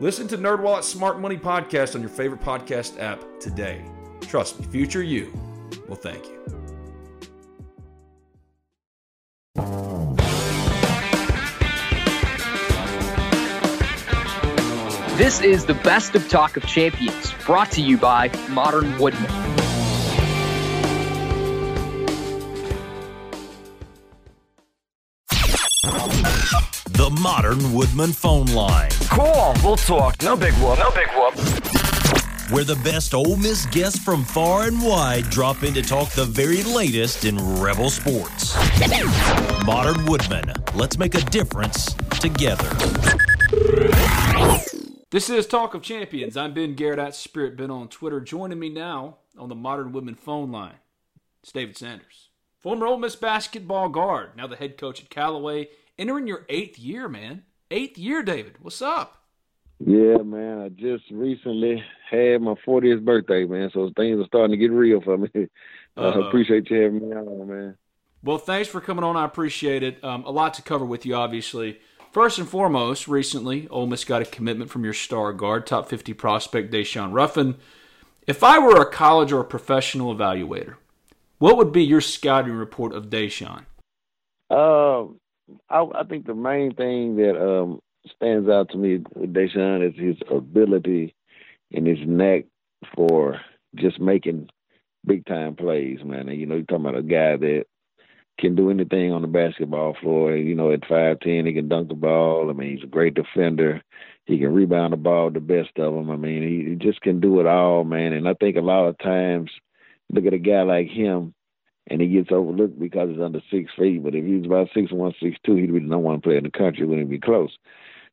Listen to NerdWallet's Smart Money Podcast on your favorite podcast app today. Trust me, future you will thank you. This is the best of Talk of Champions, brought to you by Modern Woodmen. The Modern Woodmen phone line, Cool, we'll talk. No big whoop. No big whoop. where the best Ole Miss guests from far and wide drop in to talk the very latest in Rebel sports. Modern Woodmen, let's make a difference together. This is Talk of Champions. I'm Ben Garrett at Spirit Ben on Twitter. Joining me now on the Modern Woodmen phone line, it's David Sanders, former Ole Miss basketball guard, now the head coach at Callaway, entering your eighth year, man. Eighth year, David. What's up? Yeah, man. I just recently had my 40th birthday, man. So things are starting to get real for me. I Uh-oh. appreciate you having me on, man. Well, thanks for coming on. I appreciate it. Um, a lot to cover with you, obviously. First and foremost, recently, Ole Miss got a commitment from your star guard, top 50 prospect Daeshun Ruffin. If I were a college or a professional evaluator, what would be your scouting report of Daeshun? Um, I, I think the main thing that um, stands out to me with Daeshun is his ability and his knack for just making big time plays, man. And, you know, you're talking about a guy that can do anything on the basketball floor. You know, at five ten, he can dunk the ball. I mean, he's a great defender. He can rebound the ball, the best of them. I mean, he just can do it all, man. And I think a lot of times, look at a guy like him, and he gets overlooked because he's under six feet. But if he was about six one, six two, he'd be the number one player in the country. Wouldn't be close.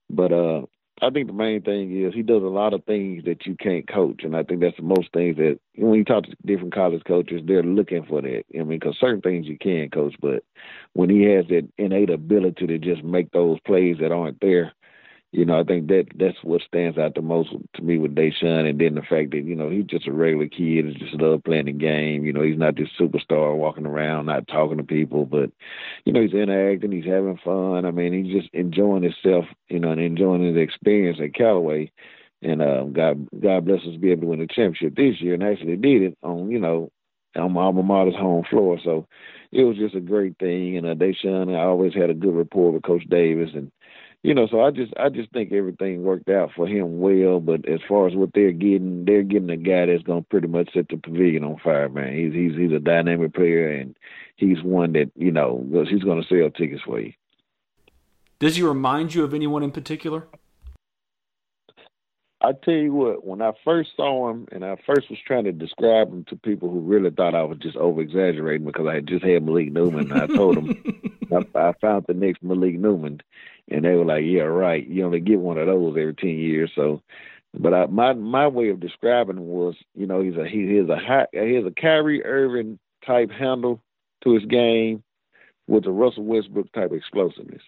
But uh, I think the main thing is he does a lot of things that you can't coach, and I think that's the most things that when you talk to different college coaches, they're looking for that. I mean, because certain things you can coach, but when he has that innate ability to just make those plays that aren't there, you know, I think that that's what stands out the most to me with Daeshun, and then the fact that you know he's just a regular kid and just love playing the game. You know, he's not this superstar walking around not talking to people, but you know he's interacting, he's having fun. I mean, he's just enjoying himself, you know, and enjoying his experience at Callaway. And uh, God, God bless us to be able to win the championship this year, and actually did it on you know on my alma mater's home floor. So it was just a great thing. And uh, Daeshun, I always had a good rapport with Coach Davis, and you know, so I just I just think everything worked out for him well. But as far as what they're getting, they're getting a guy that's gonna pretty much set the pavilion on fire, man. He's he's he's a dynamic player, and he's one that you know he's gonna sell tickets for you. Does he remind you of anyone in particular? I tell you what, when I first saw him and I first was trying to describe him to people who really thought I was just over exaggerating because I had just had Malik Newman, and I told them I, I found the next Malik Newman, and they were like, "Yeah, right. You only get one of those every ten years." So, but I, my my way of describing was, you know, he's a he has a high, he has a Kyrie Irving type handle to his game with a Russell Westbrook type explosiveness.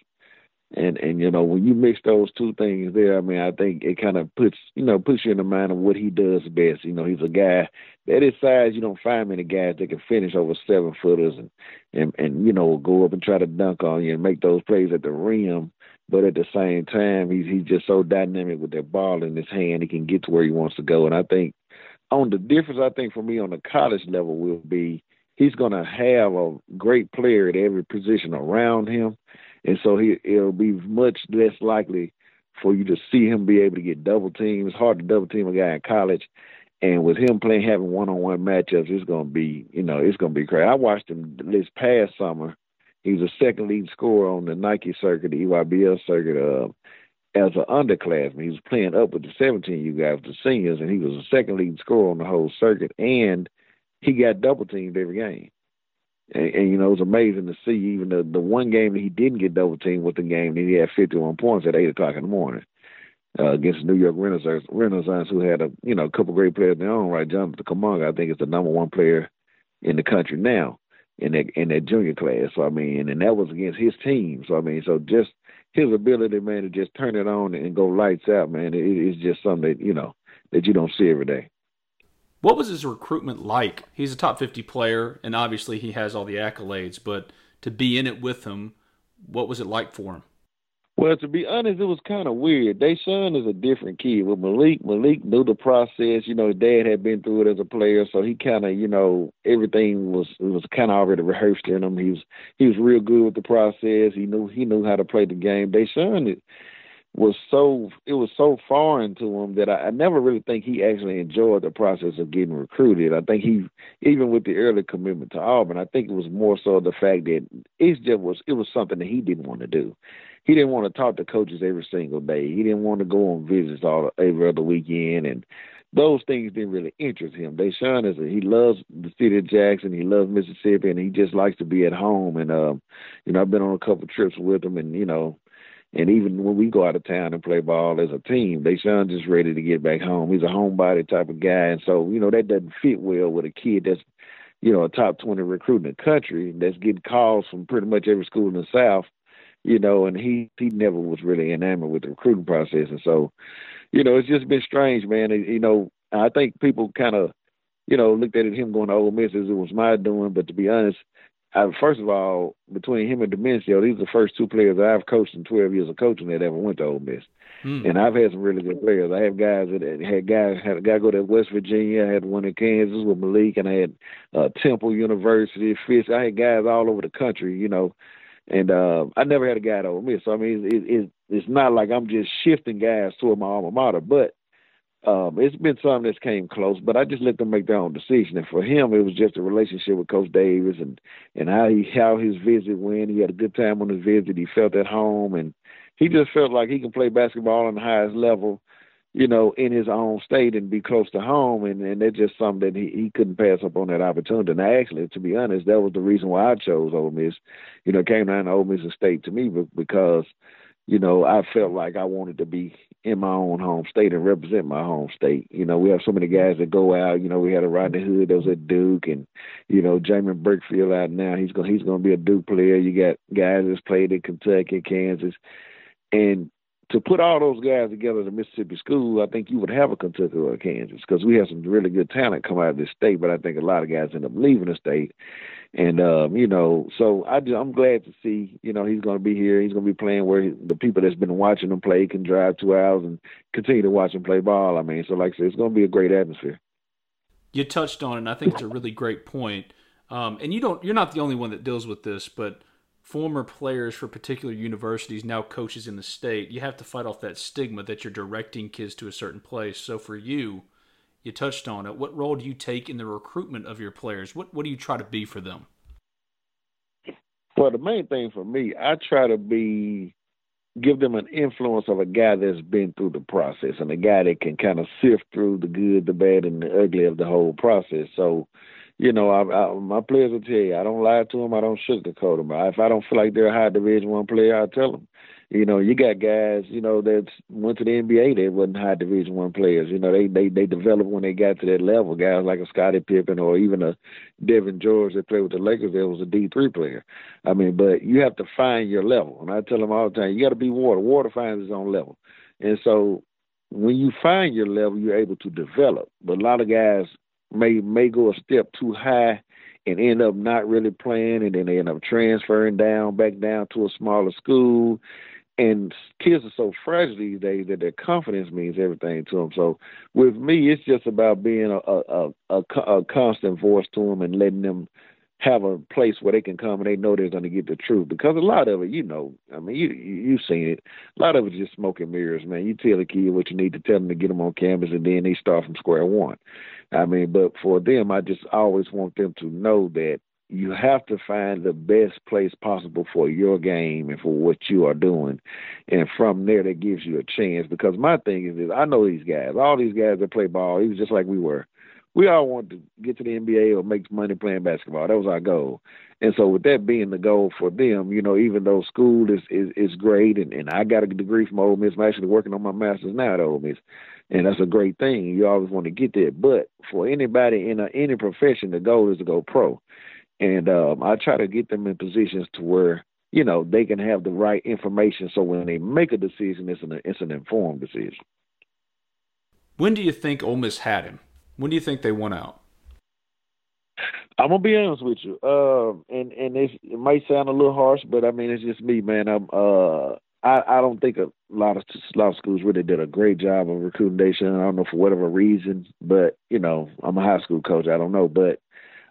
And and you know when you mix those two things there, I mean I think it kind of puts you know puts you in the mind of what he does best. You know he's a guy at his size you don't find many guys that can finish over seven footers and and and you know go up and try to dunk on you and make those plays at the rim. But at the same time, he's he's just so dynamic with that ball in his hand. He can get to where he wants to go. And I think on the difference, I think for me on the college level will be he's going to have a great player at every position around him and so he it'll be much less likely for you to see him be able to get double teamed. It's hard to double team a guy in college, And with him playing, having one-on-one matchups, it's gonna be, you know, it's gonna be crazy. I watched him this past summer. He was a second lead scorer on the Nike circuit, the EYBL circuit, uh, as an underclassman. He was playing up with the 17 you guys, the seniors, and he was a second lead scorer on the whole circuit. And he got double teamed every game. And, and, you know, it was amazing to see. Even the the one game that he didn't get double teamed with the game, that he had 51 points at eight o'clock in the morning uh, against New York Renaissance, Renaissance, who had a you know a couple great players in their own right. Jonathan Kuminga, I think, is the number one player in the country now in that in that junior class. So I mean, and that was against his team. So I mean, so just his ability, man, to just turn it on and go lights out, man, it, it's just something that you know that you don't see every day. What was his recruitment like? He's a top 50 player, and obviously he has all the accolades, but to be in it with him, what was it like for him? Well, to be honest, it was kind of weird. son is a different kid. With Malik, Malik knew the process. You know, his dad had been through it as a player, so he kind of, you know, everything was was kind of already rehearsed in him. He was he was real good with the process. He knew he knew how to play the game. son was so it was so foreign to him that I, I never really think he actually enjoyed the process of getting recruited. I think he even with the early commitment to Auburn, I think it was more so the fact that it just was it was something that he didn't want to do he didn't want to talk to coaches every single day. He didn't want to go on visits all every other weekend, and those things didn't really interest him. Daeshun is a, he loves the city of Jackson. He loves Mississippi, and he just likes to be at home. And um, you know, I've been on a couple trips with him, and you know, and even when we go out of town and play ball as a team, Daeshun just ready to get back home. He's a homebody type of guy, and so you know that doesn't fit well with a kid that's you know a top twenty recruit in the country that's getting calls from pretty much every school in the South you know, and he he never was really enamored with the recruiting process, and so, you know, it's just been strange, man. You know, I think people kind of, you know, looked at him going to Ole Miss as it was my doing, but to be honest, I, first of all, between him and Dimencio, these are the first two players I've coached in 12 years of coaching that ever went to Ole Miss. Mm. And I've had some really good players. I have guys that had guys had a guy go to West Virginia. I had one in Kansas with Malik, and I had uh, Temple University, Fisk. I had guys all over the country, you know, and uh, I never had a guy over me. So I mean, it, it, it's not like I'm just shifting guys toward my alma mater, but um, it's been something that's came close. But I just let them make their own decision. And for him, it was just a relationship with Coach Davis and and how he how his visit went. He had a good time on his visit. He felt at home, and he just felt like he can play basketball on the highest level you know, in his own state and be close to home. And, and that's just something that he, he couldn't pass up on that opportunity. And actually, to be honest, that was the reason why I chose Ole Miss. You know, came down to Ole Miss State to me because, you know, I felt like I wanted to be in my own home state and represent my home state. You know, we have so many guys that go out. You know, we had a Rodney Hood that was at Duke, and you know, Jaemyn Brakefield out now. He's gonna he's going to be a Duke player. You got guys that's played in Kentucky, Kansas, and to put all those guys together at a Mississippi school, I think you would have a Kentucky or a Kansas because we have some really good talent come out of this state. But I think a lot of guys end up leaving the state, and um, you know, so I just, I'm glad to see you know he's going to be here. He's going to be playing where he, the people that's been watching him play can drive two hours and continue to watch him play ball. I mean, so like I said, it's going to be a great atmosphere. You touched on it, and I think it's a really great point. Um, and you don't, you're not the only one that deals with this, but former players for particular universities, now coaches in the state, you have to fight off that stigma that you're directing kids to a certain place. So for you, you touched on it. What role do you take in the recruitment of your players? What what do you try to be for them? Well, the main thing for me, I try to be give them an influence of a guy that's been through the process and a guy that can kind of sift through the good, the bad, and the ugly of the whole process. So you know, I, I, my players will tell you, I don't lie to them. I don't sugarcoat them. If I don't feel like they're a high Division One player, I tell them. You know, you got guys, you know, that went to the NBA. They wasn't high Division One players. You know, they they they developed when they got to that level. Guys like a Scottie Pippen or even a Devean George that played with the Lakers. That was a D three player. I mean, but you have to find your level. And I tell them all the time, you got to be water. Water finds its own level. And so when you find your level, you're able to develop. But a lot of guys may may go a step too high and end up not really playing, and then they end up transferring down back down to a smaller school. And kids are so fragile these days that their confidence means everything to them. So with me, it's just about being a a, a, a constant voice to them and letting them have a place where they can come and they know they're going to get the truth. Because a lot of it, you know, I mean, you you've seen it. A lot of it's just smoke and mirrors, man. You tell a kid what you need to tell them to get them on campus, and then they start from square one. I mean, but for them, I just always want them to know that you have to find the best place possible for your game and for what you are doing. And from there, that gives you a chance. Because my thing is is I know these guys, all these guys that play ball, he was just like we were. We all wanted to get to the NBA or make money playing basketball. That was our goal. And so, with that being the goal for them, you know, even though school is is, is great, and, and I got a degree from Ole Miss, I'm actually working on my master's now at Ole Miss, and that's a great thing. You always want to get there. But for anybody in a, any profession, the goal is to go pro and um, I try to get them in positions to where you know they can have the right information, so when they make a decision, it's an it's an informed decision. When do you think Ole Miss had him? When do you think they won out? I'm gonna be honest with you, uh, and and it might sound a little harsh, but I mean it's just me, man. I'm uh, I I don't think a lot of a lot of schools really did a great job of recruiting. I don't know for whatever reason, but you know I'm a high school coach. I don't know, but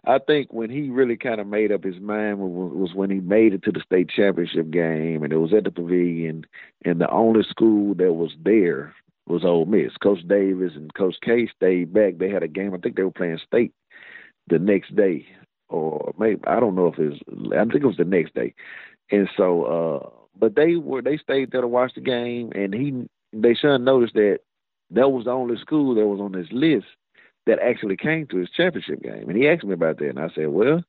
I think when he really kind of made up his mind was when he made it to the state championship game, and it was at the Pavilion, and the only school that was there was Ole Miss. Coach Davis and Coach K stayed back. They had a game. I think they were playing state the next day, or maybe I don't know if it was. I think it was the next day, and so. uh But they were they stayed there to watch the game, and he they son noticed that that was the only school that was on this list that actually came to his championship game. And he asked me about that, and I said, well,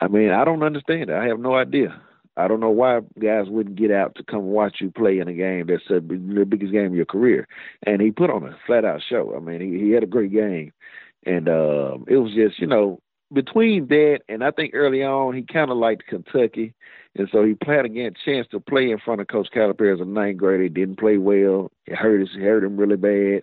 I mean, I don't understand it. I have no idea. I don't know why guys wouldn't get out to come watch you play in a game that's a, the biggest game of your career. And he put on a flat out show. I mean, he, he had a great game, and uh, it was just you know between that and I think early on he kind of liked Kentucky, and so he played again chance to play in front of Coach Calipari as a ninth grader. He didn't play well. It hurt his, hurt him really bad.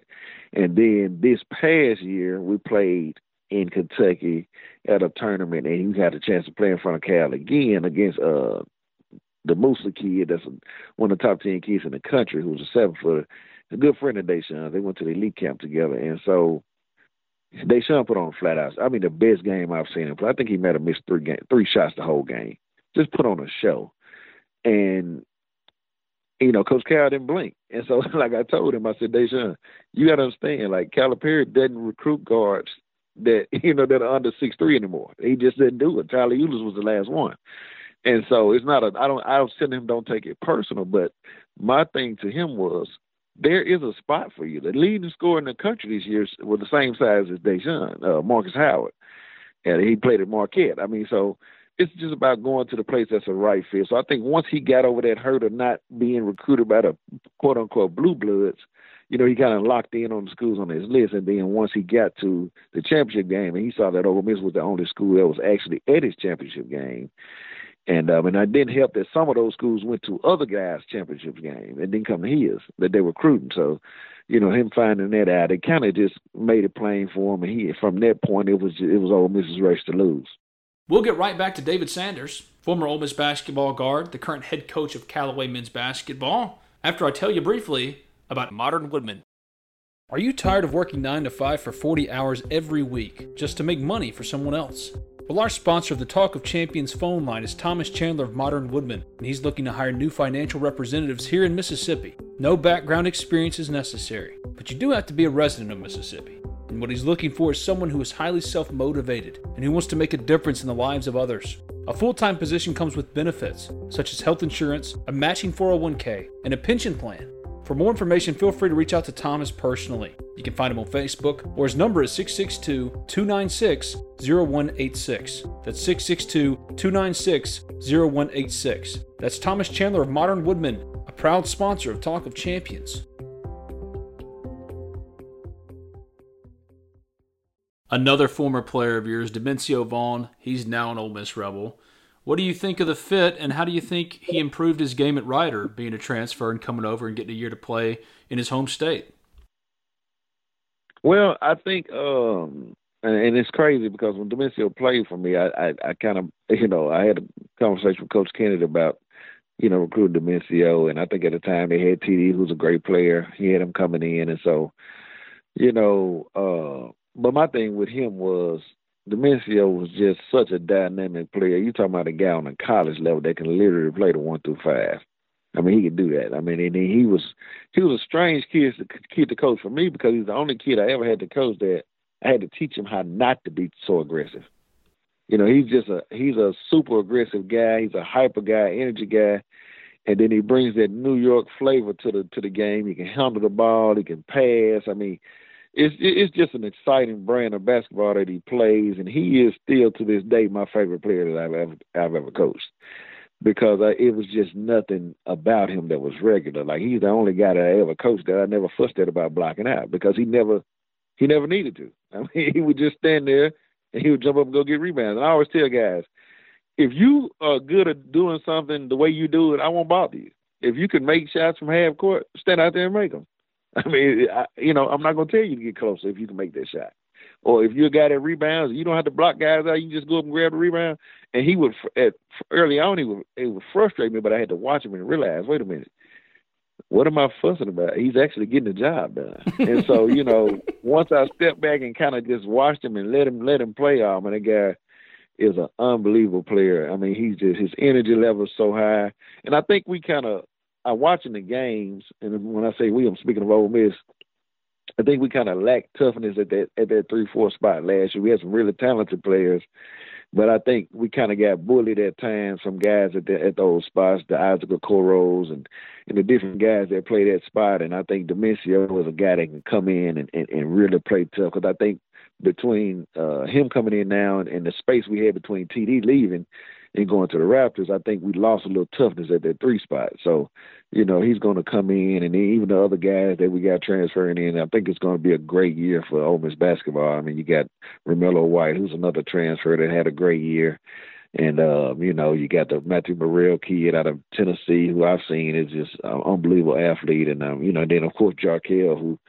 And then this past year, we played in Kentucky at a tournament, and he had a chance to play in front of Cal again against uh the Musa kid, that's a, one of the top ten kids in the country, who was a seven footer, a good friend of Daeshun. They went to the elite camp together, and so Daeshun put on flat out. I mean, the best game I've seen him play. I think he might have missed three game, three shots the whole game. Just put on a show, and you know, Coach Cal didn't blink. And so, like I told him, I said, Daeshun, you got to understand, like Calipari doesn't recruit guards that you know that are under six three anymore. He just didn't do it. Tyler Ulis was the last one, and so it's not a. I don't. I was telling him don't take it personal, but my thing to him was there is a spot for you. The leading scorer in the country this year was the same size as Daeshun, uh, Markus Howard, and he played at Marquette. I mean, so it's just about going to the place that's a right fit. So I think once he got over that hurt of not being recruited by the quote unquote blue bloods, you know, he kind of locked in on the schools on his list. And then once he got to the championship game and he saw that Ole Miss was the only school that was actually at his championship game. And um, and it didn't help that some of those schools went to other guys' championship game and didn't come to his that they were recruiting. So, you know, him finding that out, it kind of just made it plain for him. And he, from that point, it was it was Ole Miss's race to lose. We'll get right back to David Sanders, former Ole Miss basketball guard, the current head coach of Callaway men's basketball, after I tell you briefly about Modern Woodmen. Are you tired of working 9 to 5 for 40 hours every week just to make money for someone else? Well, our sponsor of the Talk of Champions phone line is Thomas Chandler of Modern Woodmen, and he's looking to hire new financial representatives here in Mississippi. No background experience is necessary, but you do have to be a resident of Mississippi. And what he's looking for is someone who is highly self motivated and who wants to make a difference in the lives of others. A full time position comes with benefits, such as health insurance, a matching 401k, and a pension plan. For more information, feel free to reach out to Thomas personally. You can find him on Facebook, or his number is 662 296 0186. That's 662 296 0186. That's Thomas Chandler of Modern Woodmen, a proud sponsor of Talk of Champions. Another former player of yours, Dimencio Vaughn, he's now an Ole Miss Rebel. What do you think of the fit, and how do you think he improved his game at Rider, being a transfer and coming over and getting a year to play in his home state? Well, I think, um, and and it's crazy because when Dimencio played for me, I, I, I kind of, you know, I had a conversation with Coach Kennedy about, you know, recruiting Dimencio, and I think at the time they had TD, who's a great player. He had him coming in, and so, you know, uh, but my thing with him was Dimencio was just such a dynamic player. You talking about a guy on a college level that can literally play the one through five. I mean, he could do that. I mean, and he was he was a strange kid to kid to coach for me because he's the only kid I ever had to coach that I had to teach him how not to be so aggressive. You know, he's just a he's a super aggressive guy. He's a hyper guy, energy guy, and then he brings that New York flavor to the to the game. He can handle the ball. He can pass. I mean, it's it's just an exciting brand of basketball that he plays, and he is still to this day my favorite player that I've ever I've ever coached because I, it was just nothing about him that was regular. Like he's the only guy that I ever coached that I never fussed at about blocking out because he never he never needed to. I mean, he would just stand there and he would jump up and go get rebounds. And I always tell guys, if you are good at doing something the way you do it, I won't bother you. If you can make shots from half court, stand out there and make them. I mean, I, you know, I'm not going to tell you to get closer if you can make that shot. Or if you're a guy that rebounds, you don't have to block guys out. You just go up and grab the rebound. And he would, at early on, he would, it would frustrate me, but I had to watch him and realize, wait a minute, what am I fussing about? He's actually getting the job done. and so, you know, once I stepped back and kind of just watched him and let him let him play, oh man, that guy is an unbelievable player. I mean, he's just his energy level is so high. And I think we kind of are watching the games, and when I say we, I'm speaking of Ole Miss. I think we kind of lacked toughness at that at that three four spot last year. We had some really talented players, but I think we kind of got bullied at times from guys at the, at those spots, the Isaac Okoros and and the different guys that play that spot. And I think Dimencio was a guy that can come in and, and, and really play tough. Because I think between uh, him coming in now and, and the space we had between TD leaving, and going to the Raptors, I think we lost a little toughness at that three spot. So, you know, he's going to come in, and even the other guys that we got transferring in, I think it's going to be a great year for Ole Miss basketball. I mean, you got Romello White, who's another transfer that had a great year. And um, you know, you got the Matthew Murrell kid out of Tennessee, who I've seen is just an unbelievable athlete, and um, you know, then of course Jarkel, who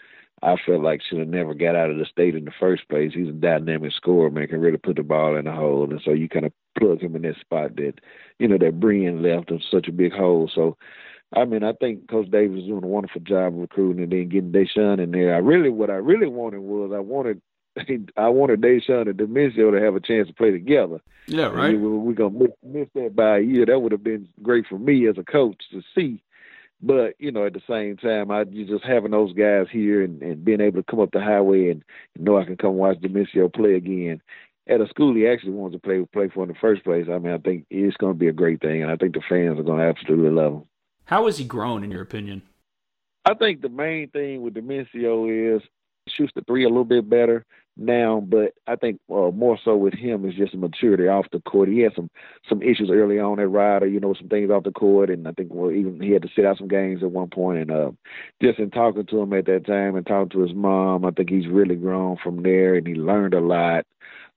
I felt like should have never got out of the state in the first place. He's a dynamic scorer, man, can really put the ball in the hole. And so you kind of plug him in that spot that, you know, that Breein left him such a big hole. So, I mean, I think Coach Davis is doing a wonderful job of recruiting and then getting Daeshun in there. I really, what I really wanted was I wanted I wanted Daeshun and Dimencio to have a chance to play together. Yeah, right. We're gonna miss, miss that by a year. That would have been great for me as a coach to see. But you know, at the same time, I just having those guys here and, and being able to come up the highway and know I can come watch Dimencio play again at a school he actually wants to play play for in the first place. I mean, I think it's going to be a great thing, and I think the fans are going to absolutely love him. How has he grown, in your opinion? I think the main thing with Dimencio is shoots the three a little bit better now, but I think uh, more so with him is just maturity off the court. He had some some issues early on at Rider, you know, some things off the court, and I think well, even he had to sit out some games at one point. And uh, just in talking to him at that time and talking to his mom, I think he's really grown from there, and he learned a lot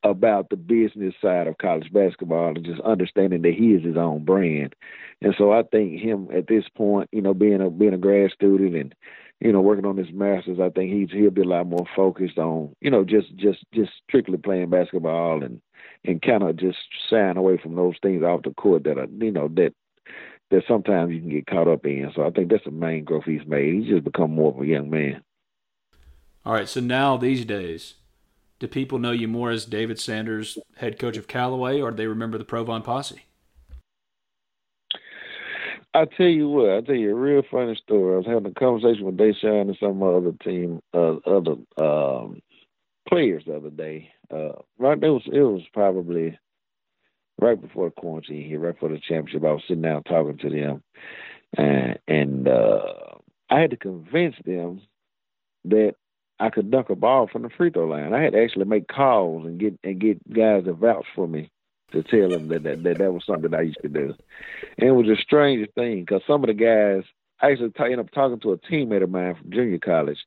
about the business side of college basketball and just understanding that he is his own brand. And so I think him at this point, you know, being a being a grad student and you know, working on his masters, I think he's he'll be a lot more focused on, you know, just just just strictly playing basketball and and kind of just shying away from those things off the court that are, you know, that that sometimes you can get caught up in. So I think that's the main growth he's made. He's just become more of a young man. All right. So now these days, do people know you more as David Sanders, head coach of Callaway, or do they remember the Provine Posse? I tell you what, I tell you a real funny story. I was having a conversation with Daeshun and some other team, uh, other um, players the other day. Uh, right, it was it was probably right before the quarantine here, right before the championship. I was sitting down talking to them, and and uh, I had to convince them that I could dunk a ball from the free throw line. I had to actually make calls and get and get guys to vouch for me to tell them that that, that, that was something I used to do. And it was the strangest thing because some of the guys, I actually t- ended up talking to a teammate of mine from junior college,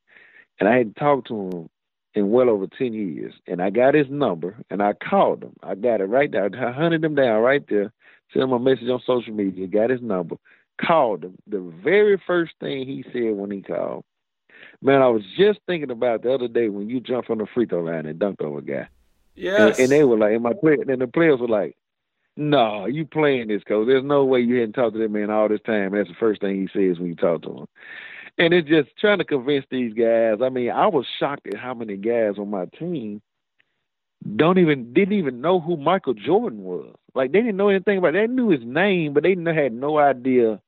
and I hadn't talked to him in well over 10 years. And I got his number and I called him. I got it right there. I hunted him down right there, sent him a message on social media, got his number, called him. The very first thing he said when he called, man, I was just thinking about the other day when you jumped on the free throw line and dunked over a guy. Yes. And, and they were like, and my play, and the players were like, "No, you playing this, coach? There's no way you hadn't talked to that man all this time." That's the first thing he says when you talk to him. And it's just trying to convince these guys. I mean, I was shocked at how many guys on my team don't even didn't even know who Michael Jordan was. Like they didn't know anything about. It. They knew his name, but they had no idea.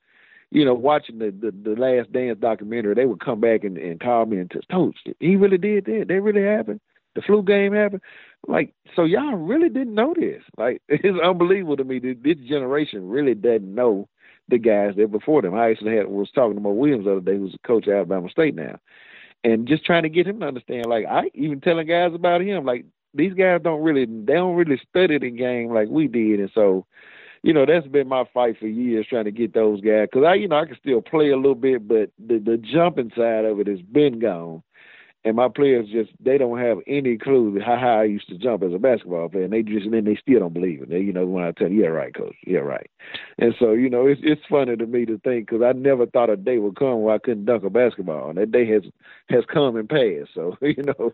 You know, watching the, the the Last Dance documentary, they would come back and, and call me and tell, coach, he really did that. That really happened. the flu game happened. Like, so y'all really didn't know this. Like, it's unbelievable to me that this generation really doesn't know the guys that before them. I actually had was talking to Mo Williams the other day, who's a coach at Alabama State now, and just trying to get him to understand. Like, I even telling guys about him, like these guys don't really they don't really study the game like we did, and so you know that's been my fight for years trying to get those guys because I you know I can still play a little bit, but the the jumping side of it has been gone and my players just they don't have any clue how high I used to jump as a basketball player, and they just and then they still don't believe it. They, you know, when I tell them, yeah, right, coach, yeah, right. And so you know, it's it's funny to me to think because I never thought a day would come where I couldn't dunk a basketball, and that day has has come and passed. So you know,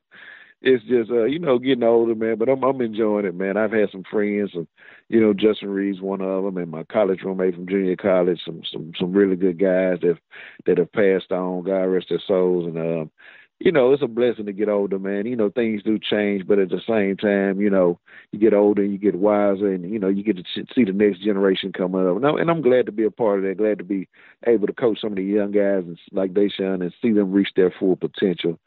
it's just uh, you know getting older, man. But I'm I'm enjoying it, man. I've had some friends, and you know Justin Reed's one of them, and my college roommate from junior college, some some some really good guys that that have passed on. God rest their souls, and um. You know, it's a blessing to get older, man. You know, things do change, but at the same time, you know, you get older, you get wiser, and you know, you get to see the next generation coming up. And, I, and I'm glad to be a part of that. Glad to be able to coach some of the young guys and like Daeshun and see them reach their full potential.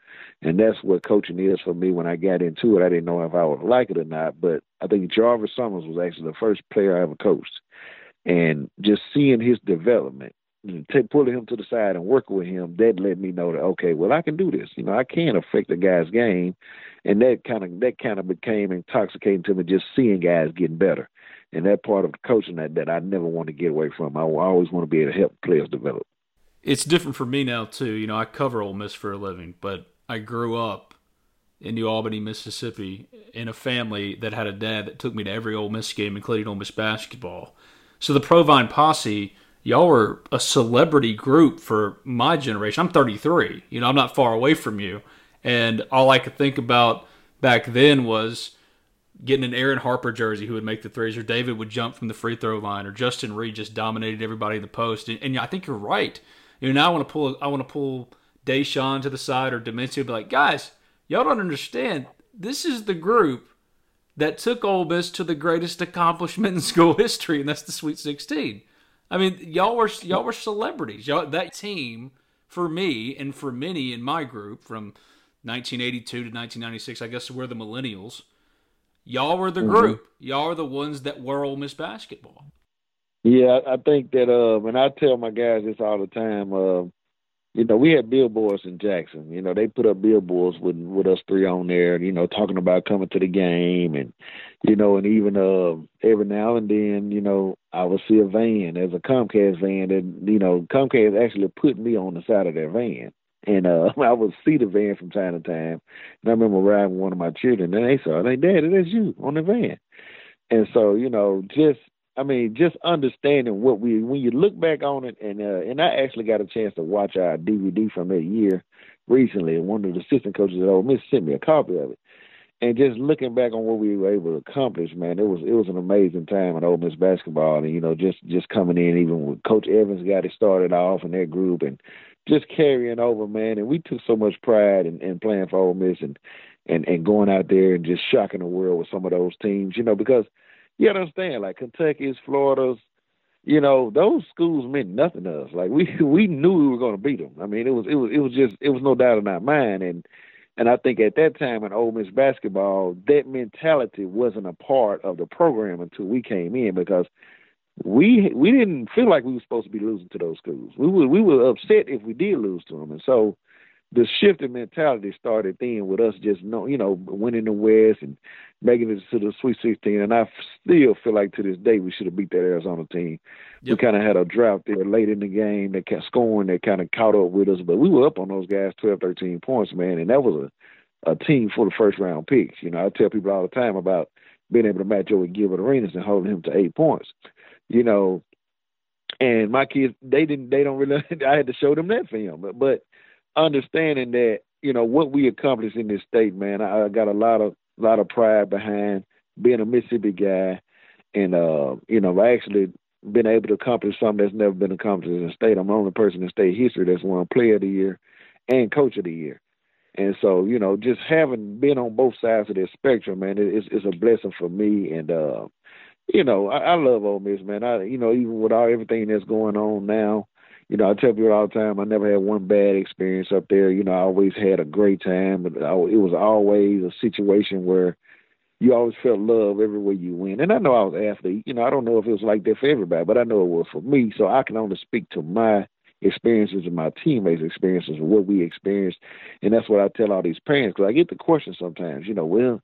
And that's what coaching is for me. When I got into it, I didn't know if I would like it or not, but I think Jarvis Summers was actually the first player I ever coached, and just seeing his development take, pulling him to the side and working with him, that let me know that okay, well I can do this. You know, I can affect a guy's game, and that kind of that kind of became intoxicating to me just seeing guys getting better, and that part of the coaching that that I never want to get away from. I, I always want to be able to help players develop. It's different for me now too. You know, I cover Ole Miss for a living, but I grew up in New Albany, Mississippi, in a family that had a dad that took me to every Ole Miss game, including Ole Miss basketball. So the Provine posse y'all were a celebrity group for my generation. I'm 33. You know, I'm not far away from you. And all I could think about back then was getting an Aaron Harper jersey who would make the threes, or David would jump from the free throw line, or Justin Reed just dominated everybody in the post. And, and I think you're right. You know, now I want to pull I want to pull Daeshun to the side or Dimencio, be like, guys, y'all don't understand. This is the group that took Ole Miss to the greatest accomplishment in school history, and that's the Sweet 16. I mean, y'all were y'all were celebrities. Y'all that team for me and for many in my group from 1982 to 1996. I guess we're the millennials. Y'all were the mm-hmm. group. Y'all are the ones that were Ole Miss basketball. Yeah, I think that. Uh, and I tell my guys this all the time. Uh, you know, we had billboards in Jackson. You know, they put up billboards with with us three on there. You know, talking about coming to the game, and you know, and even uh, every now and then, you know, I would see a van. There's a Comcast van that you know Comcast actually put me on the side of their van, and uh, I would see the van from time to time. And I remember riding one of my children, and they saw, they, Daddy, that's you on the van. And so, you know, just I mean, just understanding what we when you look back on it, and uh, and I actually got a chance to watch our DVD from that year recently. One of the assistant coaches at Ole Miss sent me a copy of it, and just looking back on what we were able to accomplish, man, it was it was an amazing time at Ole Miss basketball, and you know, just just coming in, even with Coach Evans got it started off in that group, and just carrying over, man, and we took so much pride in, in playing for Ole Miss and and and going out there and just shocking the world with some of those teams, you know, because you understand, like Kentucky's, Florida's, you know, those schools meant nothing to us. Like we we knew we were going to beat them. I mean, it was it was it was just it was no doubt in our mind. And and I think at that time in Ole Miss basketball, that mentality wasn't a part of the program until we came in because we we didn't feel like we were supposed to be losing to those schools. We were we were upset if we did lose to them, and so the shift in mentality started then with us just know, you know, winning the West and making it to the Sweet 16. And I still feel like to this day we should have beat that Arizona team. Yep. We kind of had a drought there late in the game They kept scoring They kind of caught up with us, but we were up on those guys 12, 13 points, man. And that was a, a team for the first round picks. You know, I tell people all the time about being able to match up with Gilbert Arenas and holding him to eight points. You know, and my kids, they didn't, they don't really, I had to show them that film, but, but understanding that you know what we accomplished in this state, man. I, I got a lot of lot of pride behind being a Mississippi guy, and uh, you know, I actually been able to accomplish something that's never been accomplished in the state. I'm the only person in state history that's won Player of the Year and Coach of the Year. And so, you know, just having been on both sides of this spectrum, man, it's it's a blessing for me. And uh, you know, I, I love Ole Miss, man. I, you know, even with all everything that's going on now, you know, I tell people all the time, I never had one bad experience up there. You know, I always had a great time, but it was always a situation where you always felt love everywhere you went. And I know I was an athlete. You know, I don't know if it was like that for everybody, but I know it was for me. So I can only speak to my experiences and my teammates' experiences of what we experienced. And that's what I tell all these parents because I get the question sometimes, you know, well,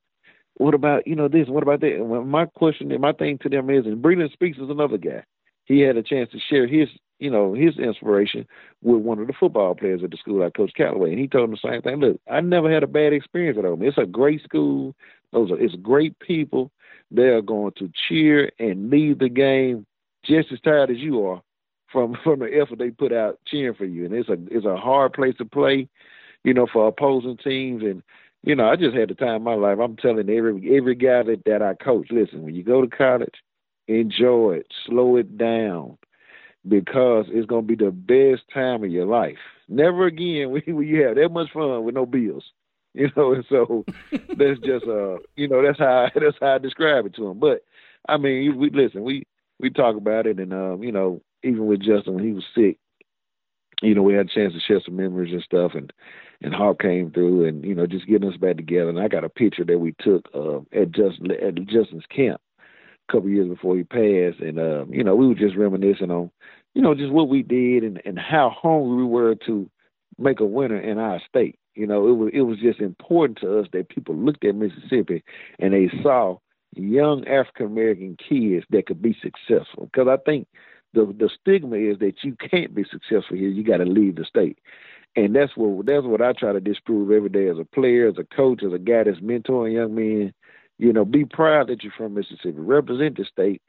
what about, you know, this? What about that? And my question and my thing to them is, and Breeland Speaks is another guy. He had a chance to share his, you know, his inspiration with one of the football players at the school I coached Callaway. And he told him the same thing. Look, I never had a bad experience at home. It's a great school. Those are it's great people. They are going to cheer and leave the game just as tired as you are from from the effort they put out cheering for you. And it's a it's a hard place to play, you know, for opposing teams. And you know, I just had the time of my life. I'm telling every every guy that that I coach, listen, when you go to college, enjoy it, slow it down, because it's gonna be the best time of your life. Never again will you have that much fun with no bills. You know, and so that's just uh, you know, that's how that's how I describe it to him. But I mean, we listen, we we talk about it, and um, you know, even with Justin when he was sick, you know, we had a chance to share some memories and stuff, and and Hawk came through, and you know, just getting us back together. And I got a picture that we took uh, at Justin at Justin's camp couple years before he passed, and uh, you know, we were just reminiscing on, you know, just what we did and and how hungry we were to make a winner in our state. You know, it was it was just important to us that people looked at Mississippi and they saw young African American kids that could be successful. Because I think the the stigma is that you can't be successful here. You got to leave the state, and that's what that's what I try to disprove every day as a player, as a coach, as a guy that's mentoring young men. You know, be proud that you're from Mississippi. Represent the state,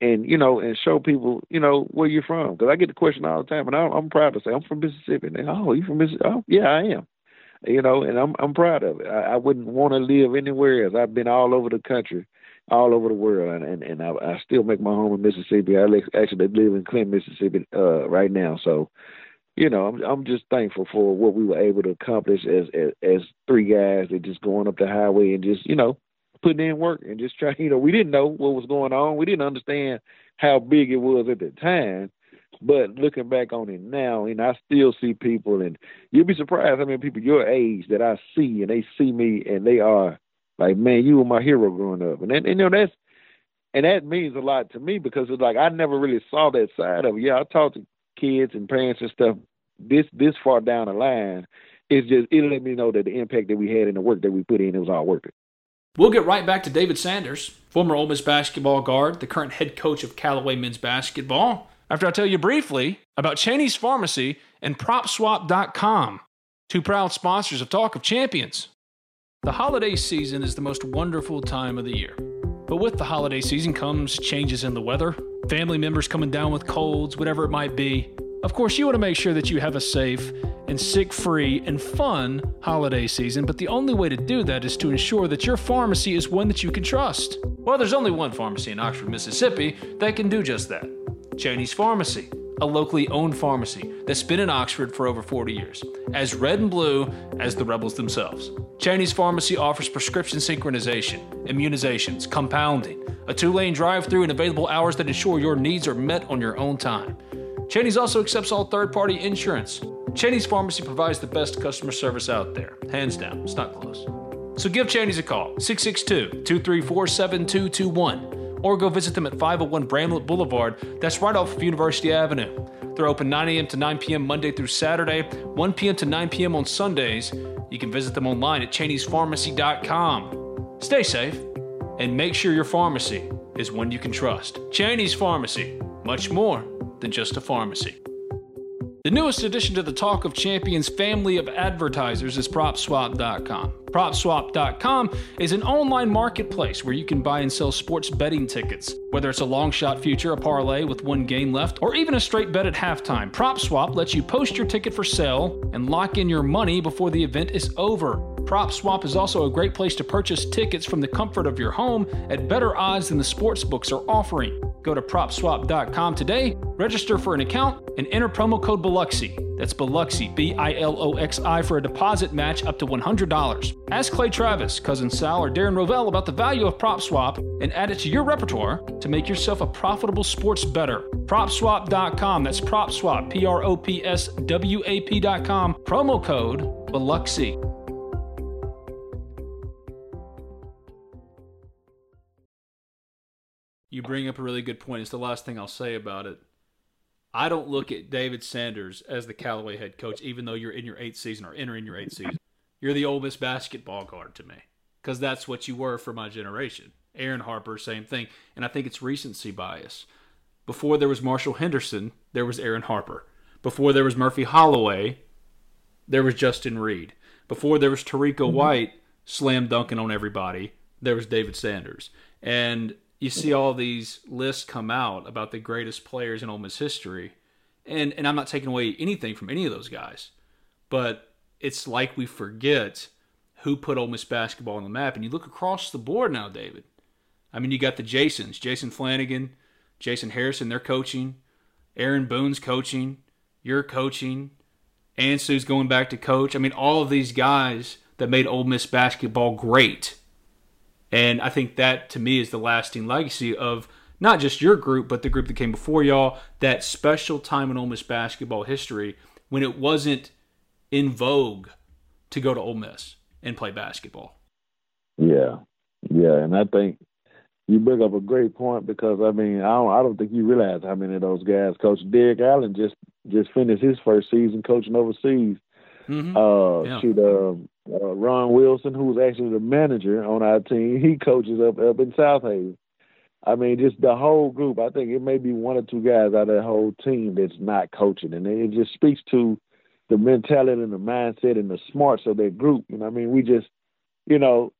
and you know, and show people, you know, where you're from. Because I get the question all the time, and I'm, I'm proud to say I'm from Mississippi. And they, oh, you from Mississippi? Oh, yeah, I am you know, and I'm I'm proud of it. I, I wouldn't want to live anywhere else. I've been all over the country, all over the world, and and, and I, I still make my home in Mississippi. I actually live in Clinton, Mississippi, uh, right now. So, you know, I'm I'm just thankful for what we were able to accomplish as as, as three guys that just going up the highway and just you know putting in work and just trying. You know, we didn't know what was going on. We didn't understand how big it was at the time but looking back on it now, and I still see people, and you'll be surprised how many people your age that I see, and they see me, and they are like, "Man, you were my hero growing up," and, and you know that's and that means a lot to me because it's like I never really saw that side of it. Yeah, I talked to kids and parents and stuff this this far down the line. It's just it let me know that the impact that we had in the work that we put in it was all worth it. We'll get right back to David Sanders, former Ole Miss basketball guard, the current head coach of Callaway men's basketball after I tell you briefly about Cheney's Pharmacy and PropSwap.com, two proud sponsors of Talk of Champions. The holiday season is the most wonderful time of the year. But with the holiday season comes changes in the weather, family members coming down with colds, whatever it might be. Of course, you want to make sure that you have a safe and sick free and fun holiday season, but the only way to do that is to ensure that your pharmacy is one that you can trust. Well, there's only one pharmacy in Oxford, Mississippi that can do just that. Cheney's Pharmacy, a locally owned pharmacy that's been in Oxford for over 40 years, as red and blue as the rebels themselves. Cheney's Pharmacy offers prescription synchronization, immunizations, compounding, a two lane drive through, and available hours that ensure your needs are met on your own time. Cheney's also accepts all third party insurance. Cheney's Pharmacy provides the best customer service out there. Hands down, it's not close. So give Cheney's a call, 662 234 7221 or go visit them at 501 Bramlett Boulevard. That's right off of University Avenue. They're open 9 a.m. to 9 p.m. Monday through Saturday, 1 p.m. to 9 p.m. on Sundays. You can visit them online at Cheney'sPharmacy.com. Stay safe and make sure your pharmacy is one you can trust. Cheney's Pharmacy, much more than just a pharmacy. The newest addition to the Talk of Champions family of advertisers is PropSwap.com. PropSwap.com is an online marketplace where you can buy and sell sports betting tickets. Whether it's a long shot future, a parlay with one game left, or even a straight bet at halftime, PropSwap lets you post your ticket for sale and lock in your money before the event is over. PropSwap is also a great place to purchase tickets from the comfort of your home at better odds than the sports books are offering. Go to propswap.com today, register for an account, and enter promo code Biloxi. That's Biloxi, B I L O X I, for a deposit match up to $100. Ask Clay Travis, Cousin Sal, or Darren Rovell about the value of Prop Swap and add it to your repertoire to make yourself a profitable sports better. PropSwap.com. That's PropSwap, P R O P S W A P.com. Promo code Biloxi. You bring up a really good point. It's the last thing I'll say about it. I don't look at David Sanders as the Callaway head coach, even though you're in your eighth season or entering your eighth season. You're the Ole Miss basketball guard to me, because that's what you were for my generation. Aaron Harper, same thing, and I think it's recency bias. Before there was Marshall Henderson, there was Aaron Harper. Before there was Murphy Holloway, there was Justin Reed. Before there was Terrico mm-hmm. White, slam dunking on everybody, there was David Sanders. And you see all these lists come out about the greatest players in Ole Miss history, and and I'm not taking away anything from any of those guys, but it's like we forget who put Ole Miss basketball on the map. And you look across the board now, David. I mean, you got the Jasons, Jason Flanagan, Jason Harrison, they're coaching. Aaron Boone's coaching. You're coaching. Ansu's going back to coach. I mean, all of these guys that made Ole Miss basketball great and I think that to me is the lasting legacy of not just your group, but the group that came before y'all, that special time in Ole Miss basketball history when it wasn't in vogue to go to Ole Miss and play basketball. Yeah. Yeah. And I think you bring up a great point because I mean I don't I don't think you realize how many of those guys. Coach Derek Allen just just finished his first season coaching overseas. Mm-hmm. Uh, yeah. shoot, uh, uh, Ron Wilson, who's actually the manager on our team, he coaches up up in Southaven. I mean, just the whole group. I think it may be one or two guys out of the whole team that's not coaching, and it just speaks to the mentality and the mindset and the smarts of that group. You know, I mean, we just, you know,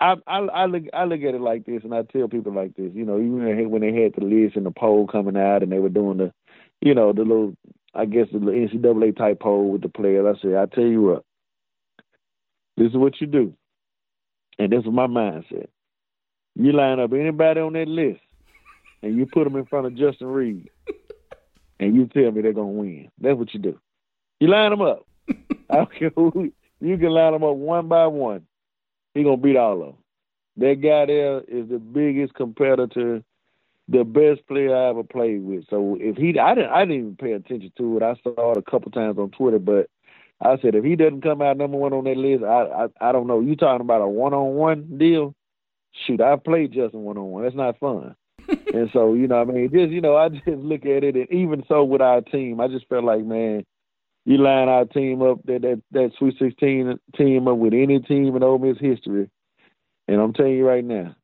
I, I I look I look at it like this, and I tell people like this. You know, even when they had the list and the poll coming out, and they were doing the, you know, the little, I guess the NCAA type poll with the players. I say, I tell you what, this is what you do. And this is my mindset. You line up anybody on that list and you put them in front of Justin Reed, and you tell me they're to win. That's what you do. You line them up. I don't care who. You can line them up one by one. He going to beat all of them. That guy there is the biggest competitor, the best player I ever played with. So if he, I didn't, I didn't even pay attention to it. I saw it a couple times on Twitter, but I said if he doesn't come out number one on that list, I I, I don't know. You talking about a one on one deal? Shoot, I played Justin one on one. That's not fun. and so you know, I mean, just you know, I just look at it, and even so with our team, I just felt like, man, you line our team up that that that Sweet Sixteen team up with any team in Ole Miss history, and I'm telling you right now,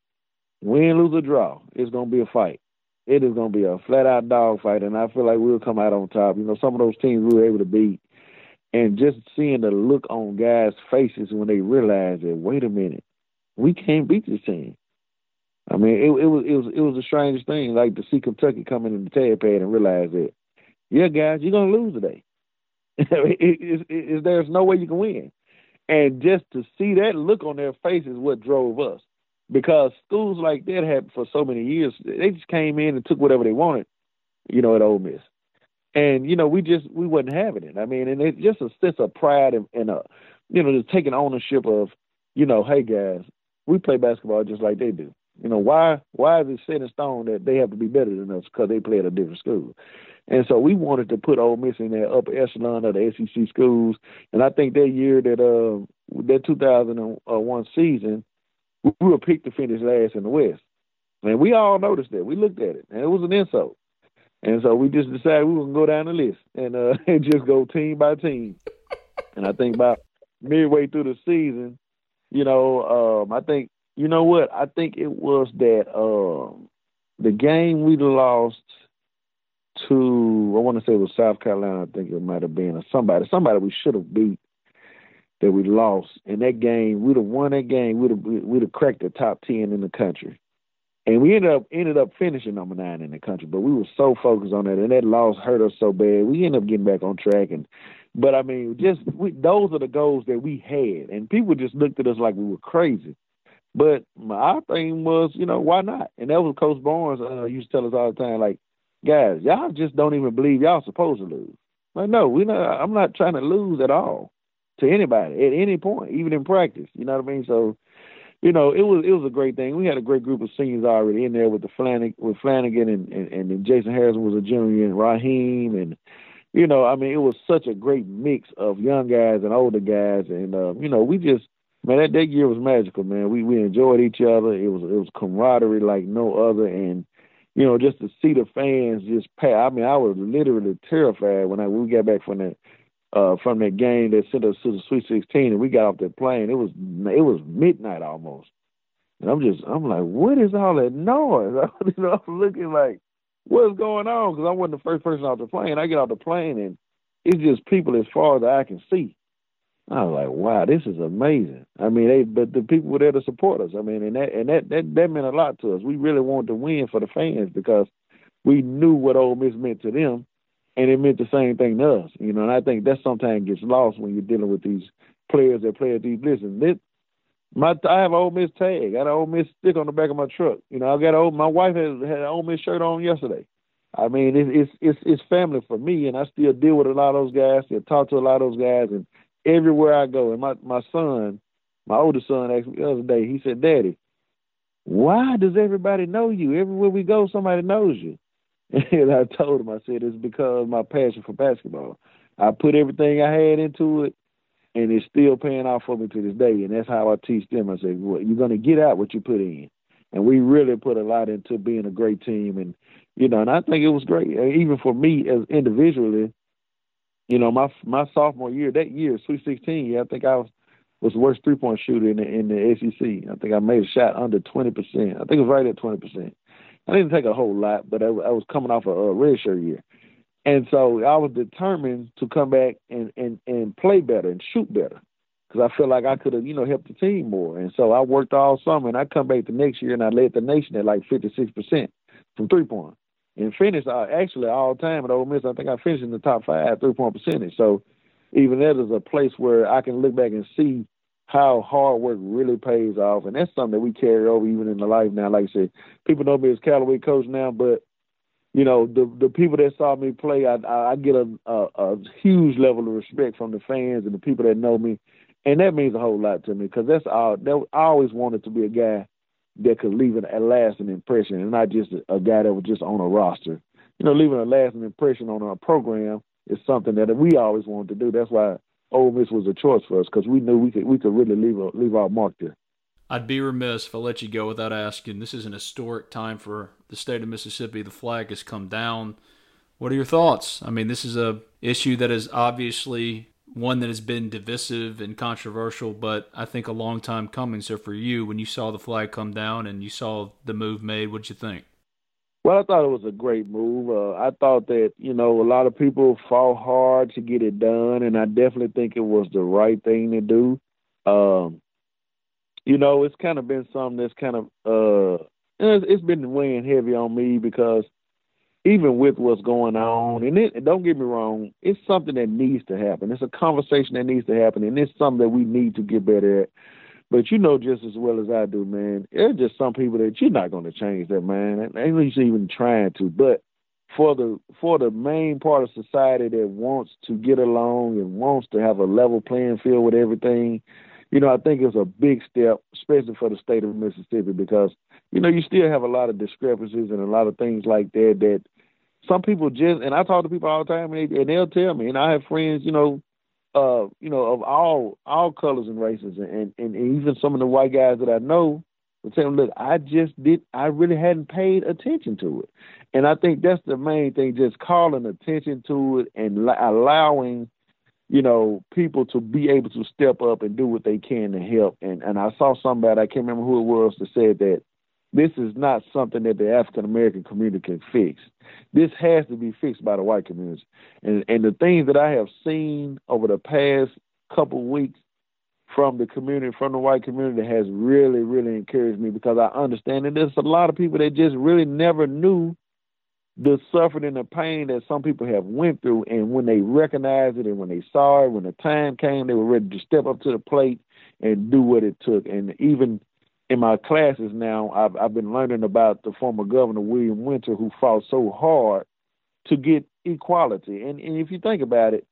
win, lose or draw, it's gonna be a fight. It is gonna be a flat out dog fight, and I feel like we'll come out on top. You know, some of those teams we were able to beat and just seeing the look on guys' faces when they realize that, wait a minute, we can't beat this team. I mean, it, it was it was it was the strangest thing, like to see Kentucky coming in the Tad Pad and realize that, yeah, guys, you're gonna lose today. it, it, it, there's no way you can win, and just to see that look on their face is what drove us. Because schools like that had for so many years, they just came in and took whatever they wanted, you know, at Ole Miss and you know we just we wasn't having it. I mean, and it's just a sense of pride and, and a you know just taking ownership of you know, hey guys, we play basketball just like they do. You know why? Why is it set in stone that they have to be better than us because they play at a different school? And so we wanted to put Ole Miss in that upper echelon of the SEC schools. And I think that year that uh that 2001 season, we were picked to finish last in the West. And we all noticed that. We looked at it, and it was an insult. And so we just decided we were gonna go down the list and uh and just go team by team. and I think about midway through the season, you know, um, I think you know what? I think it was that um the game we lost to I want to say it was South Carolina, I think it might have been or somebody, somebody we should have beat that we lost. In that game, we'd have won that game, we'd have we'd have cracked the top ten in the country. And we ended up ended up finishing number nine in the country, but we were so focused on that, and that loss hurt us so bad. We ended up getting back on track, and but I mean, just we, those are the goals that we had, and people just looked at us like we were crazy. But my thing was, you know, why not? And that was Coach Barnes uh, used to tell us all the time, like, guys, y'all just don't even believe y'all supposed to lose. Like, no, we not. I'm not trying to lose at all to anybody at any point, even in practice. You know what I mean? So, you know, it was it was a great thing. We had a great group of seniors already in there with the Flanagan, with Flanagan and, and and Jason Harrison was a junior and Raheem and you know, I mean, it was such a great mix of young guys and older guys, and uh, you know, we just man, that that year was magical, man. We we enjoyed each other. It was it was camaraderie like no other, and you know, just to see the fans just pack. I mean, I was literally terrified when I when we got back from that uh, from that game that sent us to the Sweet 16, and we got off that plane. It was it was midnight almost, and I'm just I'm like, what is all that noise? you know, I'm looking like, what's going on? Because I wasn't the first person off the plane. I get off the plane, and it's just people as far as I can see. I was like, wow, this is amazing. I mean, they but the people were there to support us. I mean, and that and that that, that meant a lot to us. We really wanted to win for the fans because we knew what Ole Miss meant to them, and it meant the same thing to us. You know, and I think that sometimes gets lost when you're dealing with these players that play at these. Listen, this, my I have an Ole Miss tag. I got an Ole Miss stick on the back of my truck. You know, I got a my wife has had an Ole Miss shirt on yesterday. I mean, it, it's it's it's family for me, and I still deal with a lot of those guys. Still talk to a lot of those guys, and everywhere I go. And my my son, my older son, asked me the other day. He said, "Daddy, why does everybody know you? Everywhere we go, somebody knows you." And I told him, I said, "It's because of my passion for basketball. I put everything I had into it, and it's still paying off for me to this day. And that's how I teach them. I said, well, you're going to get out what you put in." And we really put a lot into being a great team, and you know, and I think it was great, uh, even for me as individually you know, my my sophomore year, that year, Sweet 16, I think I was was the worst three point shooter in the in the SEC. I think I made a shot under 20 percent. I think it was right at 20 percent. I didn't take a whole lot, but I, I was coming off a, a red shirt year, and so I was determined to come back and and and play better and shoot better because I felt like I could have you know helped the team more. And so I worked all summer, and I come back the next year and I led the nation at like 56 percent from three point and finished uh, actually all time at Ole Miss. I think I finished in the top five three point percentage. So even that is a place where I can look back and see how hard work really pays off, and that's something that we carry over even in the life now. Like I said, people know me as Callaway coach now, but you know the the people that saw me play, I I get a, a a huge level of respect from the fans and the people that know me, and that means a whole lot to me because that's all. That, I always wanted to be a guy that could leave a lasting impression and not just a, a guy that was just on a roster. You know, leaving a lasting impression on a program is something that we always wanted to do. That's why Ole Miss was a choice for us because we knew we could we could really leave a, leave our mark there. I'd be remiss if I let you go without asking. This is an historic time for the state of Mississippi. The flag has come down. What are your thoughts? I mean, this is a issue that is obviously one that has been divisive and controversial, but I think a long time coming. So for you, when you saw the flag come down and you saw the move made, what'd you think? Well, I thought it was a great move. Uh, I thought that you know a lot of people fought hard to get it done, and I definitely think it was the right thing to do. Um, you know, it's kind of been something that's kind of uh, it's, it's been weighing heavy on me because even with what's going on, and it, don't get me wrong, it's something that needs to happen. It's a conversation that needs to happen, and it's something that we need to get better at. But you know just as well as I do, man. There's just some people that you're not going to change that, man. Least even trying to. But for the for the main part of society that wants to get along and wants to have a level playing field with everything, you know, I think it's a big step, especially for the state of Mississippi, because you know you still have a lot of discrepancies and a lot of things like that that some people just and I talk to people all the time and, they, and they'll tell me and I have friends, you know, uh, you know, of all all colors and races and, and, and even some of the white guys that I know will tell them, look, I just did I really hadn't paid attention to it. And I think that's the main thing, just calling attention to it and allowing, you know, people to be able to step up and do what they can to help. And and I saw somebody, I can't remember who it was, that said that this is not something that the African American community can fix. This has to be fixed by the white community. And and the things that I have seen over the past couple weeks from the community, from the white community, has really, really encouraged me because I understand that there's a lot of people that just really never knew the suffering and the pain that some people have went through. And when they recognized it and when they saw it, when the time came, they were ready to step up to the plate and do what it took. And even in my classes now, I've, I've been learning about the former governor William Winter, who fought so hard to get equality. And, and if you think about it,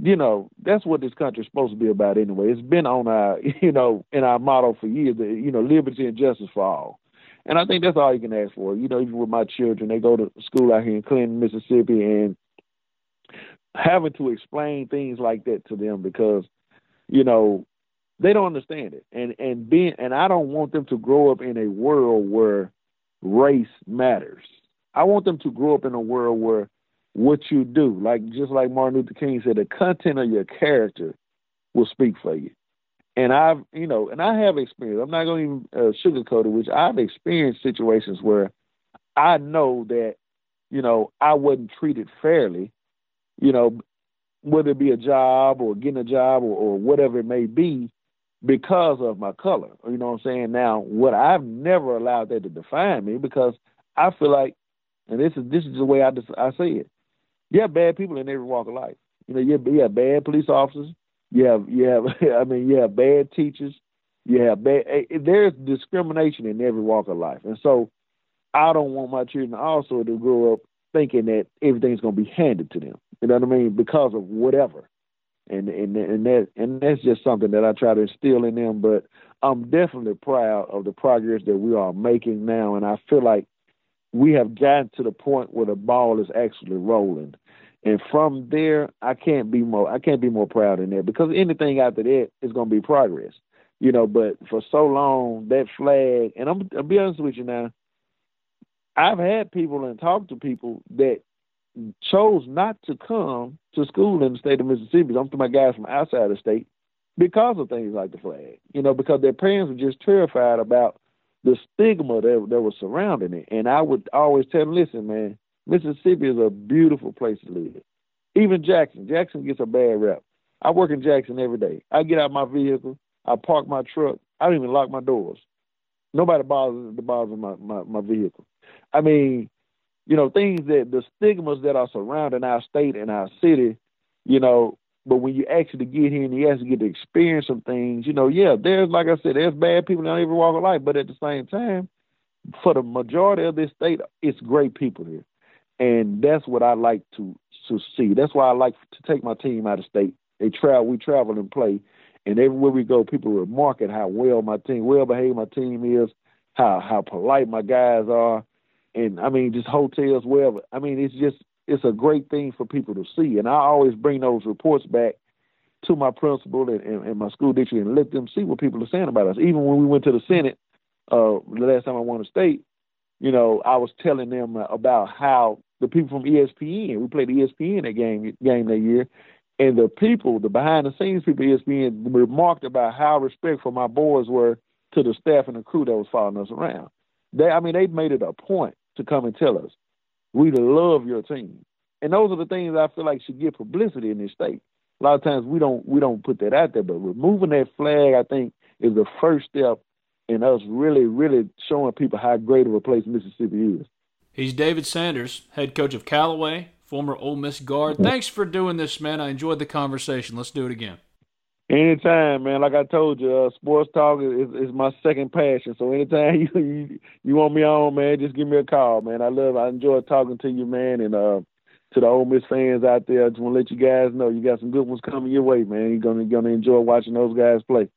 you know that's what this country's supposed to be about anyway. It's been on our, you know, in our motto for years, that, you know, liberty and justice for all. And I think that's all you can ask for. You know, even with my children, they go to school out here in Clinton, Mississippi, and having to explain things like that to them because, you know, they don't understand it. And and being and I don't want them to grow up in a world where race matters. I want them to grow up in a world where what you do, like just like Martin Luther King said, the content of your character will speak for you. And I've, you know, and I have experienced. I'm not going to even uh, sugarcoat it, which I've experienced situations where I know that, you know, I wasn't treated fairly, you know, whether it be a job or getting a job or, or whatever it may be, because of my color. You know what I'm saying? Now, what I've never allowed that to define me because I feel like, and this is this is the way I just, I say it. You have bad people in every walk of life. You know, you have, you have bad police officers. You have you have I mean you have bad teachers. You have bad. Eh, eh, there's discrimination in every walk of life, and so I don't want my children also to grow up thinking that everything's going to be handed to them. You know what I mean? Because of whatever and and and that and that's just something that I try to instill in them. But I'm definitely proud of the progress that we are making now, and I feel like we have gotten to the point where the ball is actually rolling. And from there, I can't be more I can't be more proud than that because anything after that is going to be progress, you know. But for so long, that flag, and I'm I'll be honest with you now. I've had people and talked to people that chose not to come to school in the state of Mississippi. I'm talking about guys from outside the state because of things like the flag. You know, because their parents were just terrified about the stigma that, that was surrounding it. And I would always tell them, listen, man, Mississippi is a beautiful place to live. Even Jackson. Jackson gets a bad rep. I work in Jackson every day. I get out my vehicle, I park my truck, I don't even lock my doors. Nobody bothers the bothers my, my, my vehicle. I mean, you know, things that the stigmas that are surrounding our state and our city, you know, but when you actually get here and you actually get to experience some things, you know, yeah, there's like I said, there's bad people in every walk of life, but at the same time, for the majority of this state, it's great people here, and that's what I like to to see. That's why I like to take my team out of state. They travel, we travel and play, and everywhere we go, people remark at how well my team, well behaved my team is, how how polite my guys are, and I mean just hotels, wherever. I mean it's just it's a great thing for people to see, and I always bring those reports back to my principal and, and, and my school district and let them see what people are saying about us. Even when we went to the Senate uh, the last time I won a state, you know, I was telling them about how the people from ESPN, we played ESPN that game game that year, and the people, the behind the scenes people ESPN remarked about how respectful my boys were to the staff and the crew that was following us around. They, I mean, they made it a point to come and tell us, we love your team. And those are the things I feel like should get publicity in this state. A lot of times we don't we don't put that out there, but removing that flag, I think, is the first step in us really, really showing people how great of a place Mississippi is. He's David Sanders, head coach of Callaway, former Ole Miss guard. Mm-hmm. Thanks for doing this, man. I enjoyed the conversation. Let's do it again. Anytime, man. Like I told you, uh, sports talk is, is my second passion. So anytime you, you you want me on, man, just give me a call, man. I love, I enjoy talking to you, man, and uh, to the Ole Miss fans out there. I just want to let you guys know you got some good ones coming your way, man. You're gonna gonna enjoy watching those guys play.